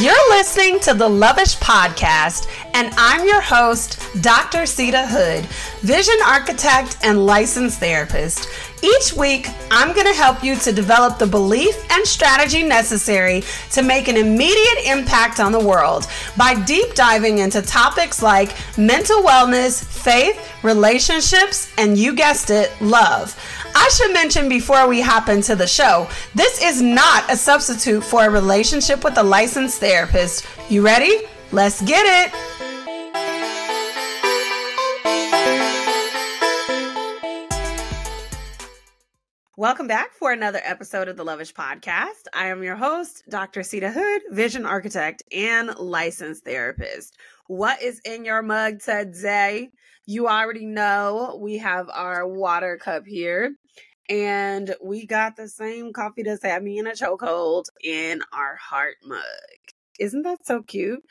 You're listening to the Lovish Podcast, and I'm your host, Dr. Seida Hood, vision architect and licensed therapist. Each week, I'm going to help you to develop the belief and strategy necessary to make an immediate impact on the world by deep diving into topics like mental wellness, faith, relationships, and you guessed it, love. I should mention before we hop into the show, this is not a substitute for a relationship with a licensed therapist. You ready? Let's get it. Welcome back for another episode of the Lovish Podcast. I am your host, Dr. Seida Hood, vision architect and licensed therapist. What is in your mug today? You already know we have our water cup here and we got the same coffee that's had me in a chokehold in our heart mug. Isn't that so cute?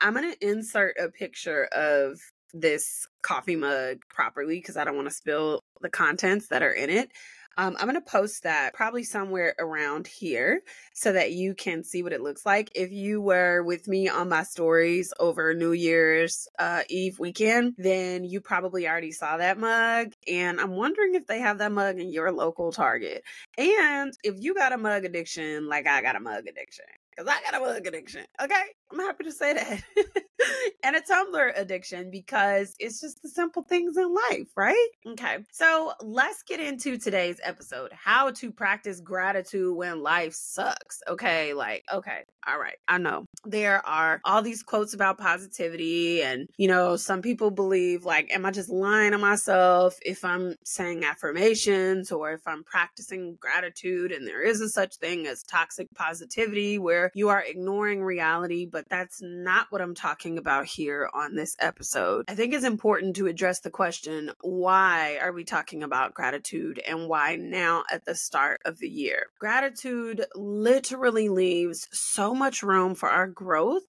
I'm going to insert a picture of this coffee mug properly because I don't want to spill the contents that are in it. Um, I'm going to post that probably somewhere around here so that you can see what it looks like. If you were with me on my stories over New Year's uh, Eve weekend, then you probably already saw that mug. And I'm wondering if they have that mug in your local Target. And if you got a mug addiction, like I got a mug addiction, because I got a mug addiction. Okay. I'm happy to say that. and a tumbler addiction because it's just the simple things in life, right? Okay. So let's get into today's episode how to practice gratitude when life sucks. Okay. Like, okay. All right. I know there are all these quotes about positivity, and, you know, some people believe, like, am I just lying to myself if I'm saying affirmations or if I'm practicing gratitude? And there is a such thing as toxic positivity where you are ignoring reality but that's not what I'm talking about here on this episode. I think it's important to address the question why are we talking about gratitude and why now at the start of the year? Gratitude literally leaves so much room for our growth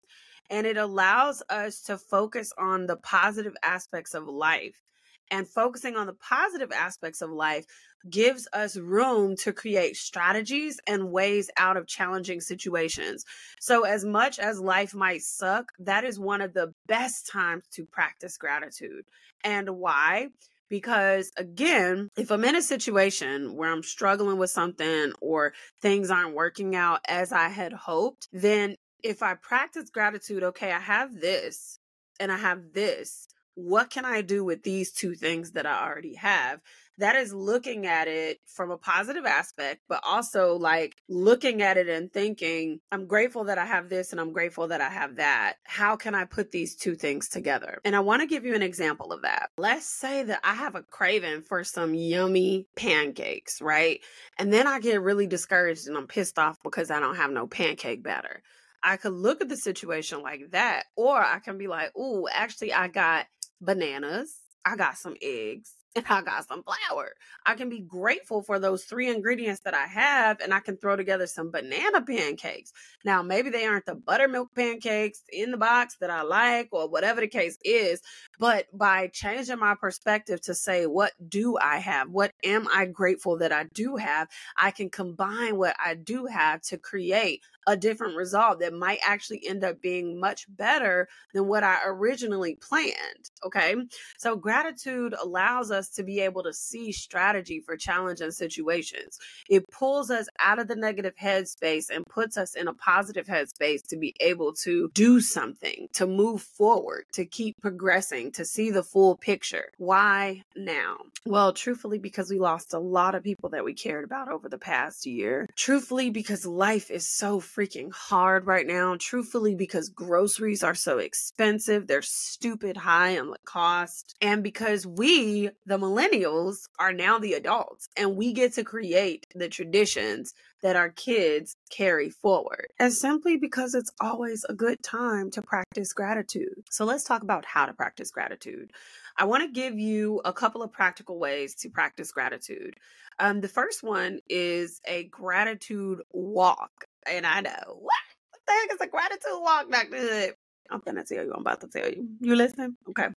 and it allows us to focus on the positive aspects of life and focusing on the positive aspects of life gives us room to create strategies and ways out of challenging situations. So, as much as life might suck, that is one of the best times to practice gratitude. And why? Because again, if I'm in a situation where I'm struggling with something or things aren't working out as I had hoped, then if I practice gratitude, okay, I have this and I have this what can I do with these two things that I already have? That is looking at it from a positive aspect, but also like looking at it and thinking, I'm grateful that I have this and I'm grateful that I have that. How can I put these two things together? And I want to give you an example of that. Let's say that I have a craving for some yummy pancakes, right? And then I get really discouraged and I'm pissed off because I don't have no pancake batter. I could look at the situation like that, or I can be like, "Ooh, actually, I got bananas, I got some eggs, and I got some flour. I can be grateful for those three ingredients that I have, and I can throw together some banana pancakes. Now, maybe they aren't the buttermilk pancakes in the box that I like, or whatever the case is, but by changing my perspective to say, what do I have? What am I grateful that I do have? I can combine what I do have to create a different result that might actually end up being much better than what I originally planned. Okay. So, gratitude allows us to be able to see strategy for challenging situations. It pulls us out of the negative headspace and puts us in a positive headspace to be able to do something, to move forward, to keep progressing, to see the full picture. Why now? Well, truthfully, because we lost a lot of people that we cared about over the past year. Truthfully, because life is so freaking hard right now. Truthfully, because groceries are so expensive, they're stupid high on the cost. And because we, the millennials, are now the adults and we get to create the traditions that our kids carry forward. And simply because it's always a good time to practice gratitude. So let's talk about how to practice gratitude. I want to give you a couple of practical ways to practice gratitude. Um, the first one is a gratitude walk. And I know, what? What the heck is a gratitude walk, Dr. Hood? I'm gonna tell you. I'm about to tell you. You listening? Okay.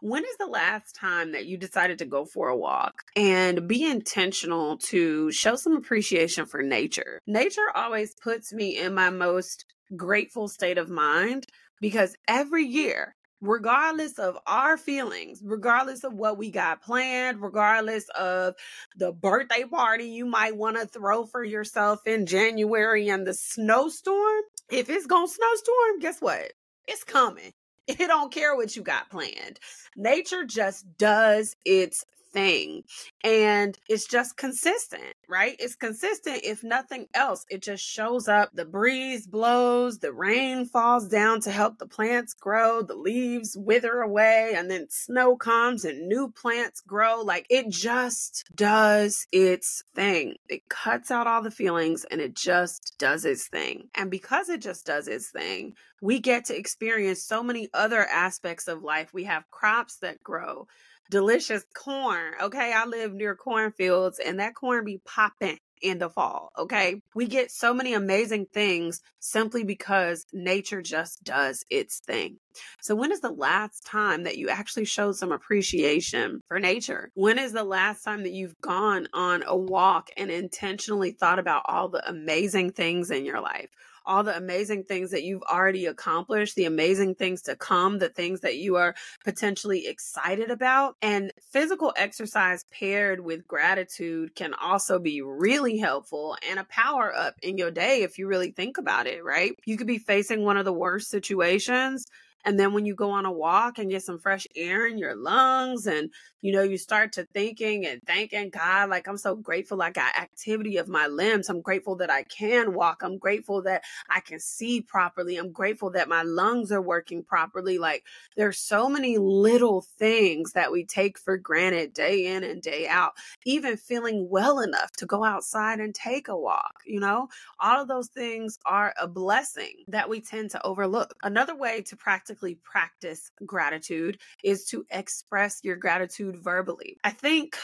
When is the last time that you decided to go for a walk and be intentional to show some appreciation for nature? Nature always puts me in my most grateful state of mind because every year regardless of our feelings, regardless of what we got planned, regardless of the birthday party you might want to throw for yourself in January and the snowstorm, if it's going to snowstorm, guess what? It's coming. It don't care what you got planned. Nature just does its thing. And it's just consistent, right? It's consistent if nothing else. It just shows up. The breeze blows, the rain falls down to help the plants grow, the leaves wither away, and then snow comes and new plants grow. Like it just does its thing. It cuts out all the feelings and it just does its thing. And because it just does its thing, we get to experience so many other aspects of life. We have crops that grow delicious corn. Okay. I live near cornfields and that corn be popping in the fall. Okay. We get so many amazing things simply because nature just does its thing. So, when is the last time that you actually showed some appreciation for nature? When is the last time that you've gone on a walk and intentionally thought about all the amazing things in your life? All the amazing things that you've already accomplished, the amazing things to come, the things that you are potentially excited about. And physical exercise paired with gratitude can also be really helpful and a power up in your day if you really think about it, right? You could be facing one of the worst situations and then when you go on a walk and get some fresh air in your lungs, and you know, you start to thinking and thanking God, like, I'm so grateful I got activity of my limbs. I'm grateful that I can walk. I'm grateful that I can see properly. I'm grateful that my lungs are working properly. Like, there's so many little things that we take for granted day in and day out. Even feeling well enough to go outside and take a walk, you know, all of those things are a blessing that we tend to overlook. Another way to practically practice gratitude is to express your gratitude verbally. I think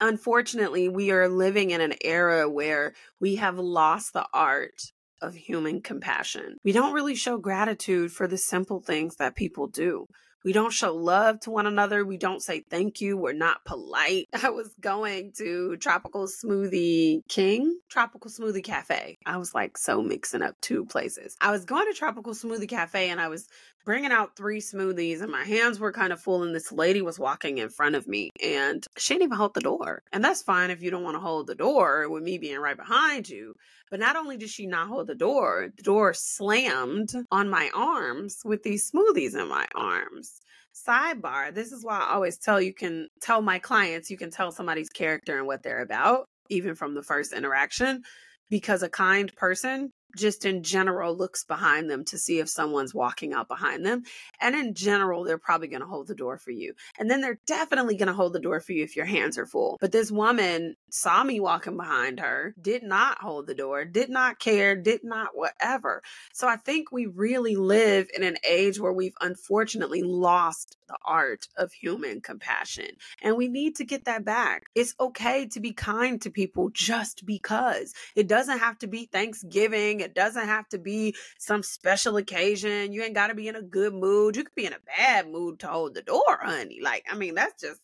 unfortunately we are living in an era where we have lost the art of human compassion. We don't really show gratitude for the simple things that people do. We don't show love to one another. We don't say thank you. We're not polite. I was going to Tropical Smoothie King, Tropical Smoothie Cafe. I was like so mixing up two places. I was going to Tropical Smoothie Cafe and I was bringing out three smoothies and my hands were kind of full and this lady was walking in front of me and she didn't even hold the door and that's fine if you don't want to hold the door with me being right behind you but not only did she not hold the door the door slammed on my arms with these smoothies in my arms sidebar this is why i always tell you can tell my clients you can tell somebody's character and what they're about even from the first interaction because a kind person just in general looks behind them to see if someone's walking out behind them. And in general, they're probably going to hold the door for you. And then they're definitely going to hold the door for you if your hands are full. But this woman saw me walking behind her, did not hold the door, did not care, did not whatever. So I think we really live in an age where we've unfortunately lost the art of human compassion. And we need to get that back. It's okay to be kind to people just because. It doesn't have to be Thanksgiving, it doesn't have to be some special occasion. You ain't got to be in a good mood. You could be in a bad mood to hold the door, honey. Like, I mean, that's just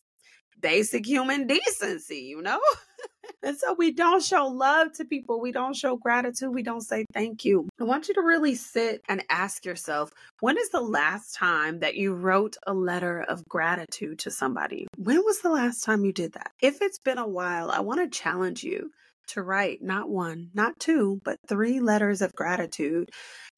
basic human decency, you know? and so we don't show love to people. We don't show gratitude. We don't say thank you. I want you to really sit and ask yourself when is the last time that you wrote a letter of gratitude to somebody? When was the last time you did that? If it's been a while, I want to challenge you to write not one, not two, but three letters of gratitude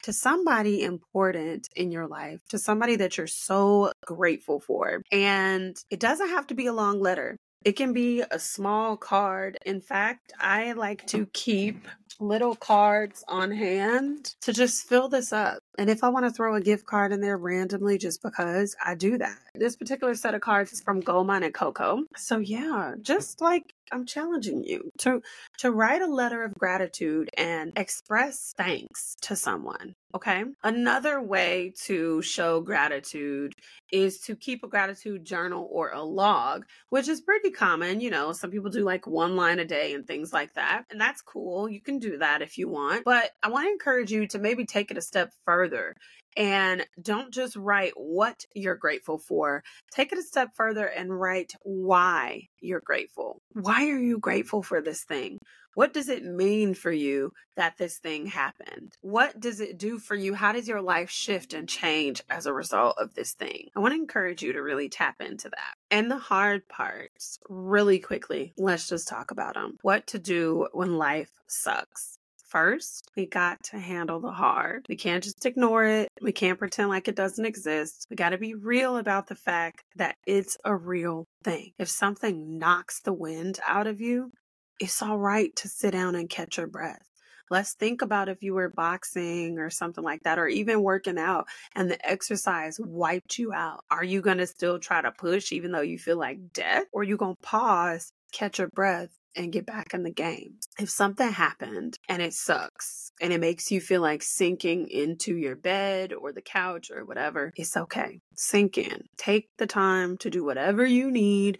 to somebody important in your life, to somebody that you're so grateful for. And it doesn't have to be a long letter. It can be a small card. In fact, I like to keep little cards on hand to just fill this up. And if I want to throw a gift card in there randomly just because, I do that. This particular set of cards is from Goldmine and Coco. So yeah, just like I'm challenging you to to write a letter of gratitude and express thanks to someone. Okay. Another way to show gratitude is to keep a gratitude journal or a log, which is pretty common. You know, some people do like one line a day and things like that. And that's cool. You can do that if you want. But I want to encourage you to maybe take it a step further And don't just write what you're grateful for. Take it a step further and write why you're grateful. Why are you grateful for this thing? What does it mean for you that this thing happened? What does it do for you? How does your life shift and change as a result of this thing? I want to encourage you to really tap into that. And the hard parts, really quickly, let's just talk about them. What to do when life sucks. First, we got to handle the hard. We can't just ignore it. We can't pretend like it doesn't exist. We got to be real about the fact that it's a real thing. If something knocks the wind out of you, it's all right to sit down and catch your breath. Let's think about if you were boxing or something like that, or even working out and the exercise wiped you out. Are you going to still try to push even though you feel like death? Or you going to pause, catch your breath, and get back in the game. If something happened and it sucks and it makes you feel like sinking into your bed or the couch or whatever, it's okay. Sink in. Take the time to do whatever you need.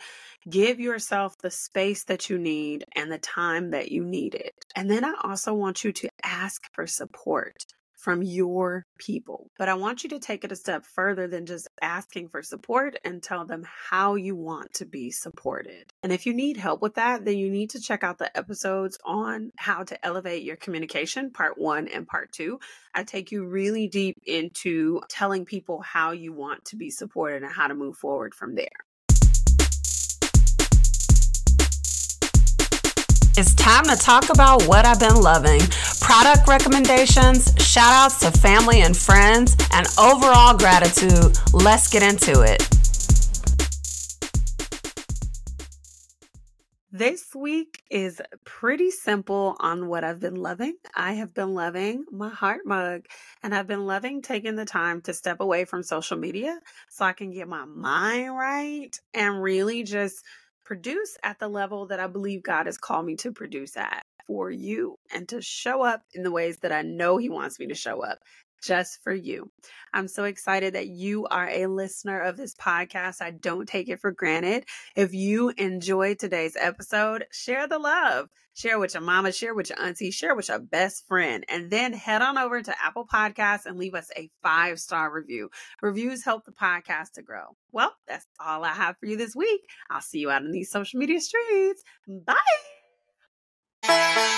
Give yourself the space that you need and the time that you need it. And then I also want you to ask for support from your people. But I want you to take it a step further than just asking for support and tell them how you want to be supported. And if you need help with that, then you need to check out the episodes on how to elevate your communication, part one and part two. I take you really deep into telling people how you want to be supported and how to move forward from there. It's time to talk about what I've been loving product recommendations, shout outs to family and friends, and overall gratitude. Let's get into it. This week is pretty simple on what I've been loving. I have been loving my heart mug and I've been loving taking the time to step away from social media so I can get my mind right and really just produce at the level that I believe God has called me to produce at for you and to show up in the ways that I know He wants me to show up just for you. I'm so excited that you are a listener of this podcast. I don't take it for granted. If you enjoyed today's episode, share the love. Share with your mama, share with your auntie, share with your best friend, and then head on over to Apple Podcasts and leave us a five star review. Reviews help the podcast to grow. Well, that's all I have for you this week. I'll see you out in these social media streets. Bye. Música